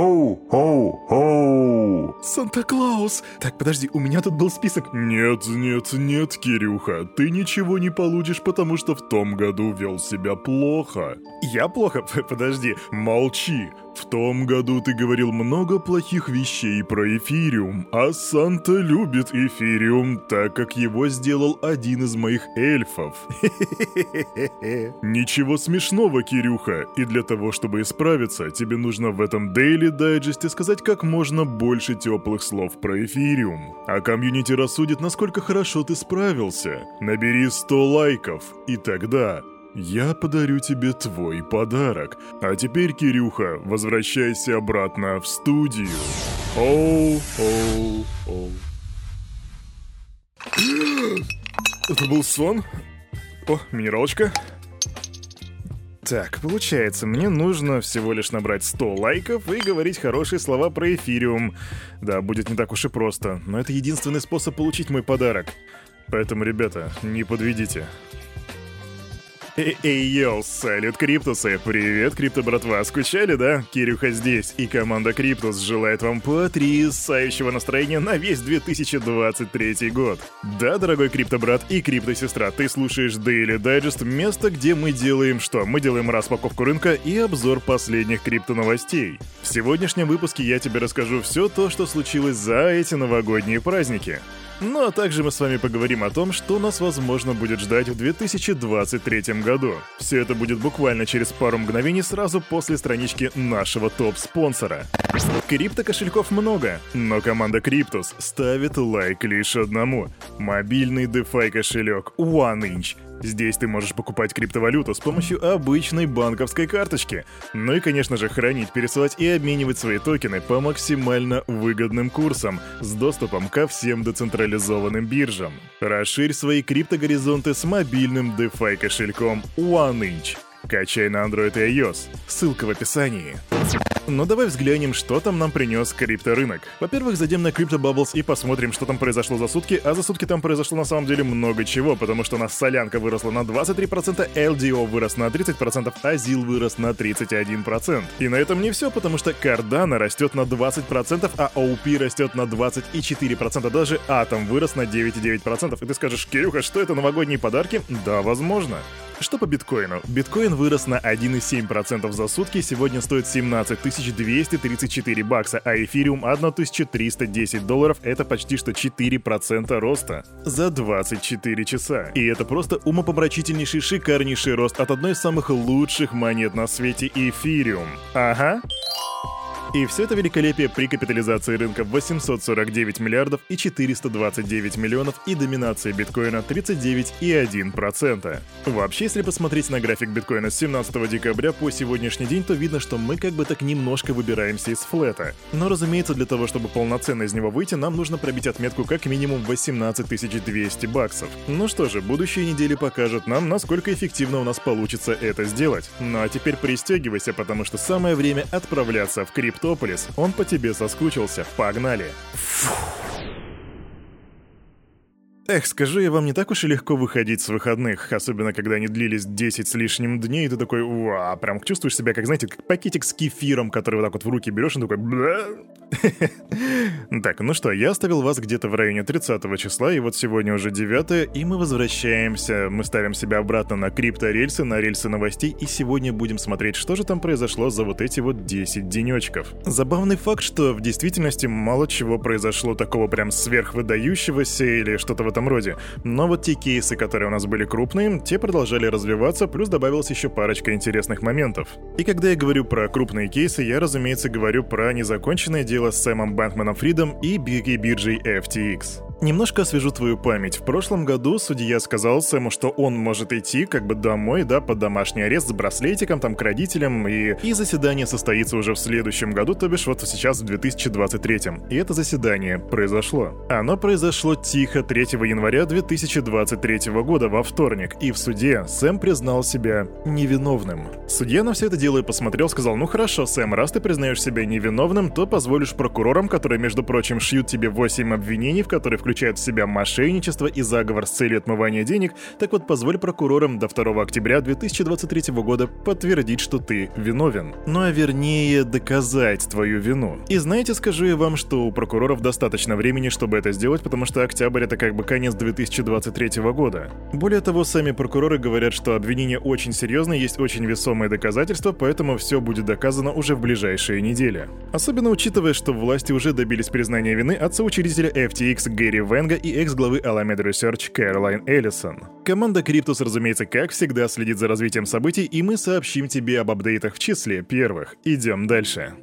Хоу-хоу-хоу! Санта-Клаус! Так, подожди, у меня тут был список. Нет, нет, нет, Кирюха, ты ничего не получишь, потому что в том году вел себя плохо. Я плохо? Подожди. Молчи. В том году ты говорил много плохих вещей про эфириум, а Санта любит эфириум, так как его сделал один из моих эльфов. Ничего смешного, Кирюха, и для того, чтобы исправиться, тебе нужно в этом Daily Digest сказать как можно больше теплых слов про эфириум. А комьюнити рассудит, насколько хорошо ты справился. Набери 100 лайков, и тогда я подарю тебе твой подарок. А теперь, Кирюха, возвращайся обратно в студию. Оу, оу, оу. Это был сон? О, минералочка. Так, получается, мне нужно всего лишь набрать 100 лайков и говорить хорошие слова про эфириум. Да, будет не так уж и просто, но это единственный способ получить мой подарок. Поэтому, ребята, не подведите. Эй, йоу, салют, Криптусы! Привет, Крипто братва! Скучали, да? Кирюха здесь, и команда Криптус желает вам потрясающего настроения на весь 2023 год. Да, дорогой Крипто брат и Крипто сестра, ты слушаешь Daily Digest, место, где мы делаем что? Мы делаем распаковку рынка и обзор последних крипто новостей. В сегодняшнем выпуске я тебе расскажу все то, что случилось за эти новогодние праздники. Ну а также мы с вами поговорим о том, что нас возможно будет ждать в 2023 году. Все это будет буквально через пару мгновений сразу после странички нашего топ-спонсора. Крипто-кошельков много, но команда Криптус ставит лайк лишь одному. Мобильный DeFi кошелек OneInch – Здесь ты можешь покупать криптовалюту с помощью обычной банковской карточки. Ну и, конечно же, хранить, пересылать и обменивать свои токены по максимально выгодным курсам с доступом ко всем децентрализованным биржам. Расширь свои криптогоризонты с мобильным DeFi кошельком OneInch. Качай на Android и iOS. Ссылка в описании. Но давай взглянем, что там нам принес крипторынок. Во-первых, зайдем на Crypto Bubbles и посмотрим, что там произошло за сутки, а за сутки там произошло на самом деле много чего, потому что у нас солянка выросла на 23%, LDO вырос на 30%, а вырос на 31%. И на этом не все, потому что Cardano растет на 20%, а OP растет на 24%, даже Atom вырос на 9,9%. И ты скажешь, Кирюха, что это новогодние подарки? Да, возможно. Что по биткоину? Биткоин вырос на 1,7% за сутки, сегодня стоит 17 234 бакса, а эфириум 1310 долларов — это почти что 4% роста за 24 часа. И это просто умопомрачительнейший, шикарнейший рост от одной из самых лучших монет на свете эфириум. Ага. И все это великолепие при капитализации рынка 849 миллиардов и 429 миллионов и доминации биткоина 39,1%. Вообще, если посмотреть на график биткоина с 17 декабря по сегодняшний день, то видно, что мы как бы так немножко выбираемся из флета. Но, разумеется, для того, чтобы полноценно из него выйти, нам нужно пробить отметку как минимум 18 200 баксов. Ну что же, будущие недели покажут нам, насколько эффективно у нас получится это сделать. Ну а теперь пристегивайся, потому что самое время отправляться в крипто Криптополис. Он по тебе соскучился. Погнали. Эх, скажи, вам не так уж и легко выходить с выходных, особенно когда они длились 10 с лишним дней, и ты такой, уа, прям чувствуешь себя, как, знаете, как пакетик с кефиром, который вот так вот в руки берешь, и такой, бля. Так, ну что, я оставил вас где-то в районе 30 числа, и вот сегодня уже 9 и мы возвращаемся, мы ставим себя обратно на крипторельсы, на рельсы новостей, и сегодня будем смотреть, что же там произошло за вот эти вот 10 денечков. Забавный факт, что в действительности мало чего произошло такого прям сверхвыдающегося или что-то в этом роде. Но вот те кейсы, которые у нас были крупные, те продолжали развиваться, плюс добавилась еще парочка интересных моментов. И когда я говорю про крупные кейсы, я, разумеется, говорю про незаконченное дело с Сэмом Бэнкманом Фридом и Бигги биржей FTX. Немножко освежу твою память. В прошлом году судья сказал Сэму, что он может идти как бы домой, да, под домашний арест с браслетиком, там, к родителям, и, и заседание состоится уже в следующем году, то бишь вот сейчас в 2023. И это заседание произошло. Оно произошло тихо 3 января 2023 года во вторник, и в суде Сэм признал себя невиновным. Судья на все это дело и посмотрел, сказал, ну хорошо, Сэм, раз ты признаешь себя невиновным, то позволишь прокурорам, которые, между прочим, шьют тебе 8 обвинений, в которые включают включают в себя мошенничество и заговор с целью отмывания денег, так вот позволь прокурорам до 2 октября 2023 года подтвердить, что ты виновен. Ну а вернее, доказать твою вину. И знаете, скажу я вам, что у прокуроров достаточно времени, чтобы это сделать, потому что октябрь это как бы конец 2023 года. Более того, сами прокуроры говорят, что обвинение очень серьезное, есть очень весомые доказательства, поэтому все будет доказано уже в ближайшие недели. Особенно учитывая, что власти уже добились признания вины от соучредителя FTX Гэри Венга и экс-главы Alameda Research Кэролайн Эллисон. Команда Криптус, разумеется, как всегда следит за развитием событий, и мы сообщим тебе об апдейтах в числе первых. Идем дальше.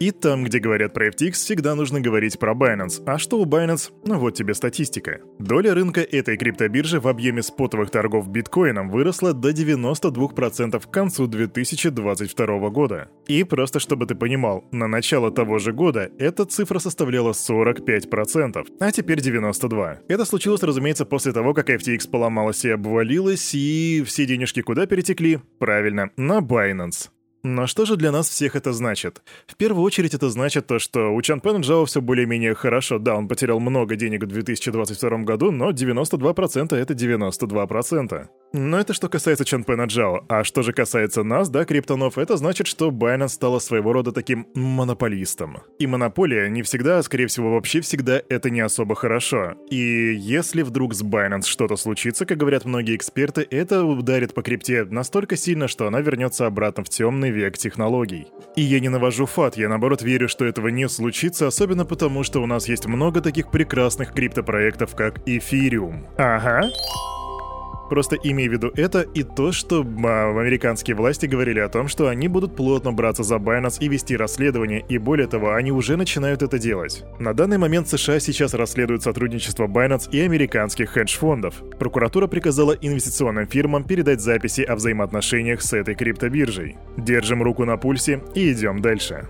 И там, где говорят про FTX, всегда нужно говорить про Binance. А что у Binance? Ну вот тебе статистика. Доля рынка этой криптобиржи в объеме спотовых торгов биткоином выросла до 92% к концу 2022 года. И просто чтобы ты понимал, на начало того же года эта цифра составляла 45%, а теперь 92%. Это случилось, разумеется, после того, как FTX поломалась и обвалилась, и все денежки куда перетекли? Правильно, на Binance. Но что же для нас всех это значит? В первую очередь это значит то, что у Чан Пен Джао все более-менее хорошо. Да, он потерял много денег в 2022 году, но 92% это 92%. Но это что касается Чанпена Джао. А что же касается нас, да, криптонов, это значит, что Binance стала своего рода таким монополистом. И монополия не всегда, а скорее всего вообще всегда, это не особо хорошо. И если вдруг с Binance что-то случится, как говорят многие эксперты, это ударит по крипте настолько сильно, что она вернется обратно в темный век технологий. И я не навожу фат, я наоборот верю, что этого не случится, особенно потому, что у нас есть много таких прекрасных криптопроектов, как Эфириум. Ага. Просто имей в виду это и то, что а, американские власти говорили о том, что они будут плотно браться за Binance и вести расследование, и более того, они уже начинают это делать. На данный момент США сейчас расследуют сотрудничество Binance и американских хедж-фондов. Прокуратура приказала инвестиционным фирмам передать записи о взаимоотношениях с этой криптобиржей. Держим руку на пульсе и идем дальше.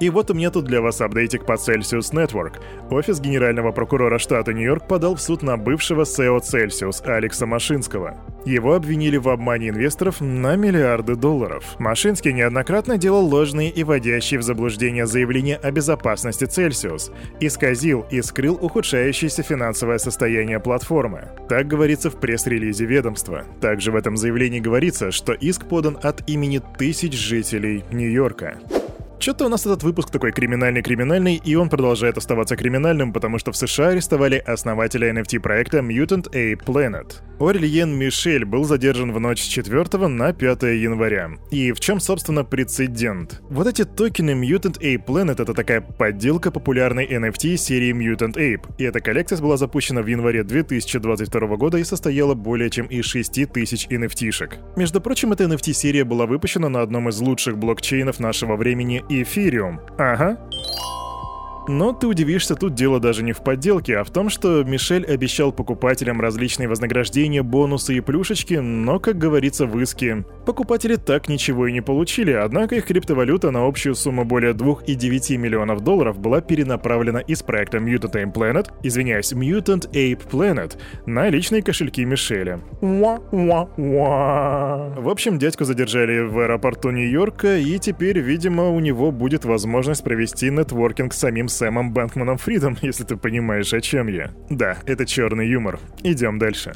И вот у меня тут для вас апдейтик по Celsius Network. Офис генерального прокурора штата Нью-Йорк подал в суд на бывшего SEO Celsius Алекса Машинского. Его обвинили в обмане инвесторов на миллиарды долларов. Машинский неоднократно делал ложные и вводящие в заблуждение заявления о безопасности Celsius, исказил и скрыл ухудшающееся финансовое состояние платформы. Так говорится в пресс-релизе ведомства. Также в этом заявлении говорится, что иск подан от имени тысяч жителей Нью-Йорка. Что-то у нас этот выпуск такой криминальный-криминальный, и он продолжает оставаться криминальным, потому что в США арестовали основателя NFT-проекта Mutant Ape Planet. Орельен Мишель был задержан в ночь с 4 на 5 января. И в чем, собственно, прецедент? Вот эти токены Mutant Ape Planet — это такая подделка популярной NFT серии Mutant Ape, и эта коллекция была запущена в январе 2022 года и состояла более чем из 6 тысяч NFT-шек. Между прочим, эта NFT-серия была выпущена на одном из лучших блокчейнов нашего времени Эфириум. Ага. Но ты удивишься, тут дело даже не в подделке, а в том, что Мишель обещал покупателям различные вознаграждения, бонусы и плюшечки, но, как говорится в иске, покупатели так ничего и не получили, однако их криптовалюта на общую сумму более 2,9 миллионов долларов была перенаправлена из проекта Mutant Ape Planet, извиняюсь, Mutant Ape Planet, на личные кошельки Мишеля. В общем, дядьку задержали в аэропорту Нью-Йорка, и теперь, видимо, у него будет возможность провести нетворкинг с самим Сэмом Бэнкманом Фридом, если ты понимаешь, о чем я. Да, это черный юмор. Идем дальше.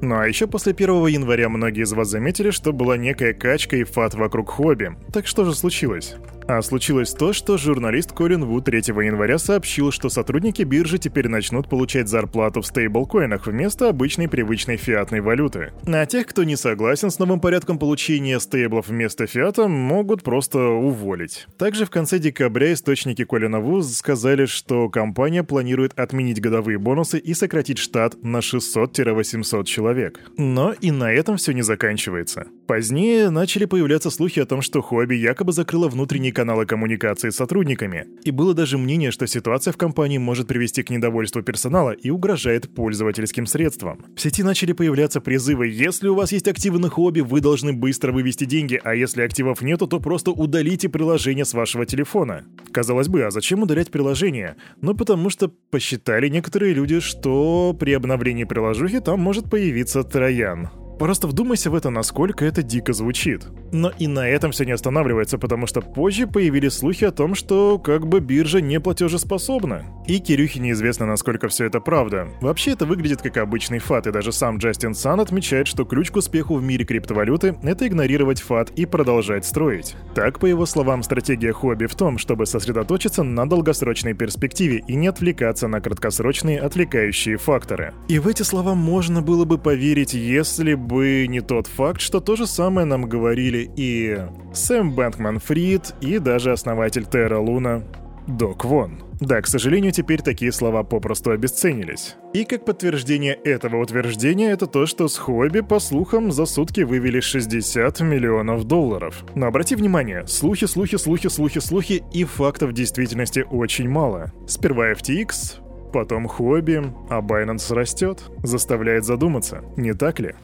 Ну а еще после 1 января многие из вас заметили, что была некая качка и фат вокруг хобби. Так что же случилось? А случилось то, что журналист Колин Вуд 3 января сообщил, что сотрудники биржи теперь начнут получать зарплату в стейблкоинах вместо обычной привычной фиатной валюты. А тех, кто не согласен с новым порядком получения стейблов вместо фиата, могут просто уволить. Также в конце декабря источники Колина Ву сказали, что компания планирует отменить годовые бонусы и сократить штат на 600-800 человек. Но и на этом все не заканчивается. Позднее начали появляться слухи о том, что Хобби якобы закрыла внутренние каналы коммуникации с сотрудниками. И было даже мнение, что ситуация в компании может привести к недовольству персонала и угрожает пользовательским средствам. В сети начали появляться призывы «Если у вас есть активы на хобби, вы должны быстро вывести деньги, а если активов нету, то просто удалите приложение с вашего телефона». Казалось бы, а зачем удалять приложение? Ну потому что посчитали некоторые люди, что при обновлении приложухи там может появиться троян. Просто вдумайся в это, насколько это дико звучит. Но и на этом все не останавливается, потому что позже появились слухи о том, что как бы биржа не платежеспособна. И Кирюхе неизвестно, насколько все это правда. Вообще это выглядит как обычный фат, и даже сам Джастин Сан отмечает, что ключ к успеху в мире криптовалюты — это игнорировать фат и продолжать строить. Так, по его словам, стратегия хобби в том, чтобы сосредоточиться на долгосрочной перспективе и не отвлекаться на краткосрочные отвлекающие факторы. И в эти слова можно было бы поверить, если не тот факт, что то же самое нам говорили и Сэм Бэнкман Фрид, и даже основатель Терра Луна Док Вон. Да, к сожалению, теперь такие слова попросту обесценились. И как подтверждение этого утверждения, это то, что с хобби, по слухам, за сутки вывели 60 миллионов долларов. Но обрати внимание, слухи, слухи, слухи, слухи, слухи, и фактов в действительности очень мало. Сперва FTX, потом хобби, а Binance растет. Заставляет задуматься, не так ли?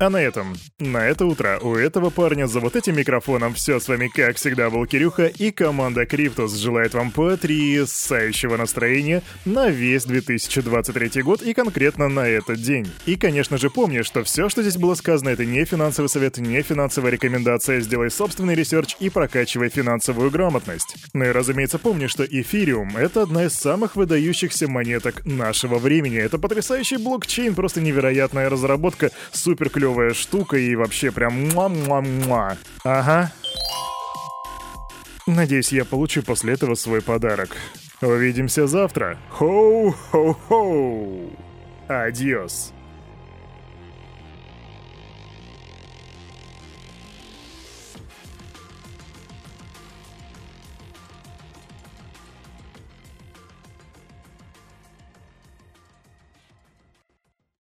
А на этом, на это утро у этого парня за вот этим микрофоном все с вами, как всегда, был Кирюха и команда Криптус желает вам потрясающего настроения на весь 2023 год и конкретно на этот день. И, конечно же, помни, что все, что здесь было сказано, это не финансовый совет, не финансовая рекомендация. Сделай собственный research и прокачивай финансовую грамотность. Ну и, разумеется, помни, что эфириум — это одна из самых выдающихся монеток нашего времени. Это потрясающий блокчейн, просто невероятная разработка, супер клевая штука и вообще прям муа-муа-муа. Ага. Надеюсь, я получу после этого свой подарок. Увидимся завтра. Хоу-хоу-хоу. Адьос.